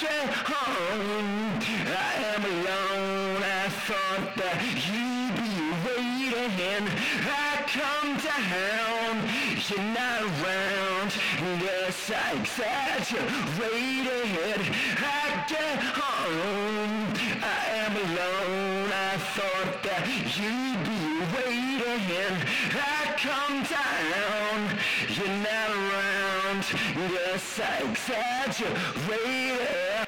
get home, I am alone. I thought that you'd be waiting. I come down, you're not around. Yes, I exaggerated. I get home, I am alone. I thought that you'd be waiting. I come down, you're not around. Yes, I exaggerated.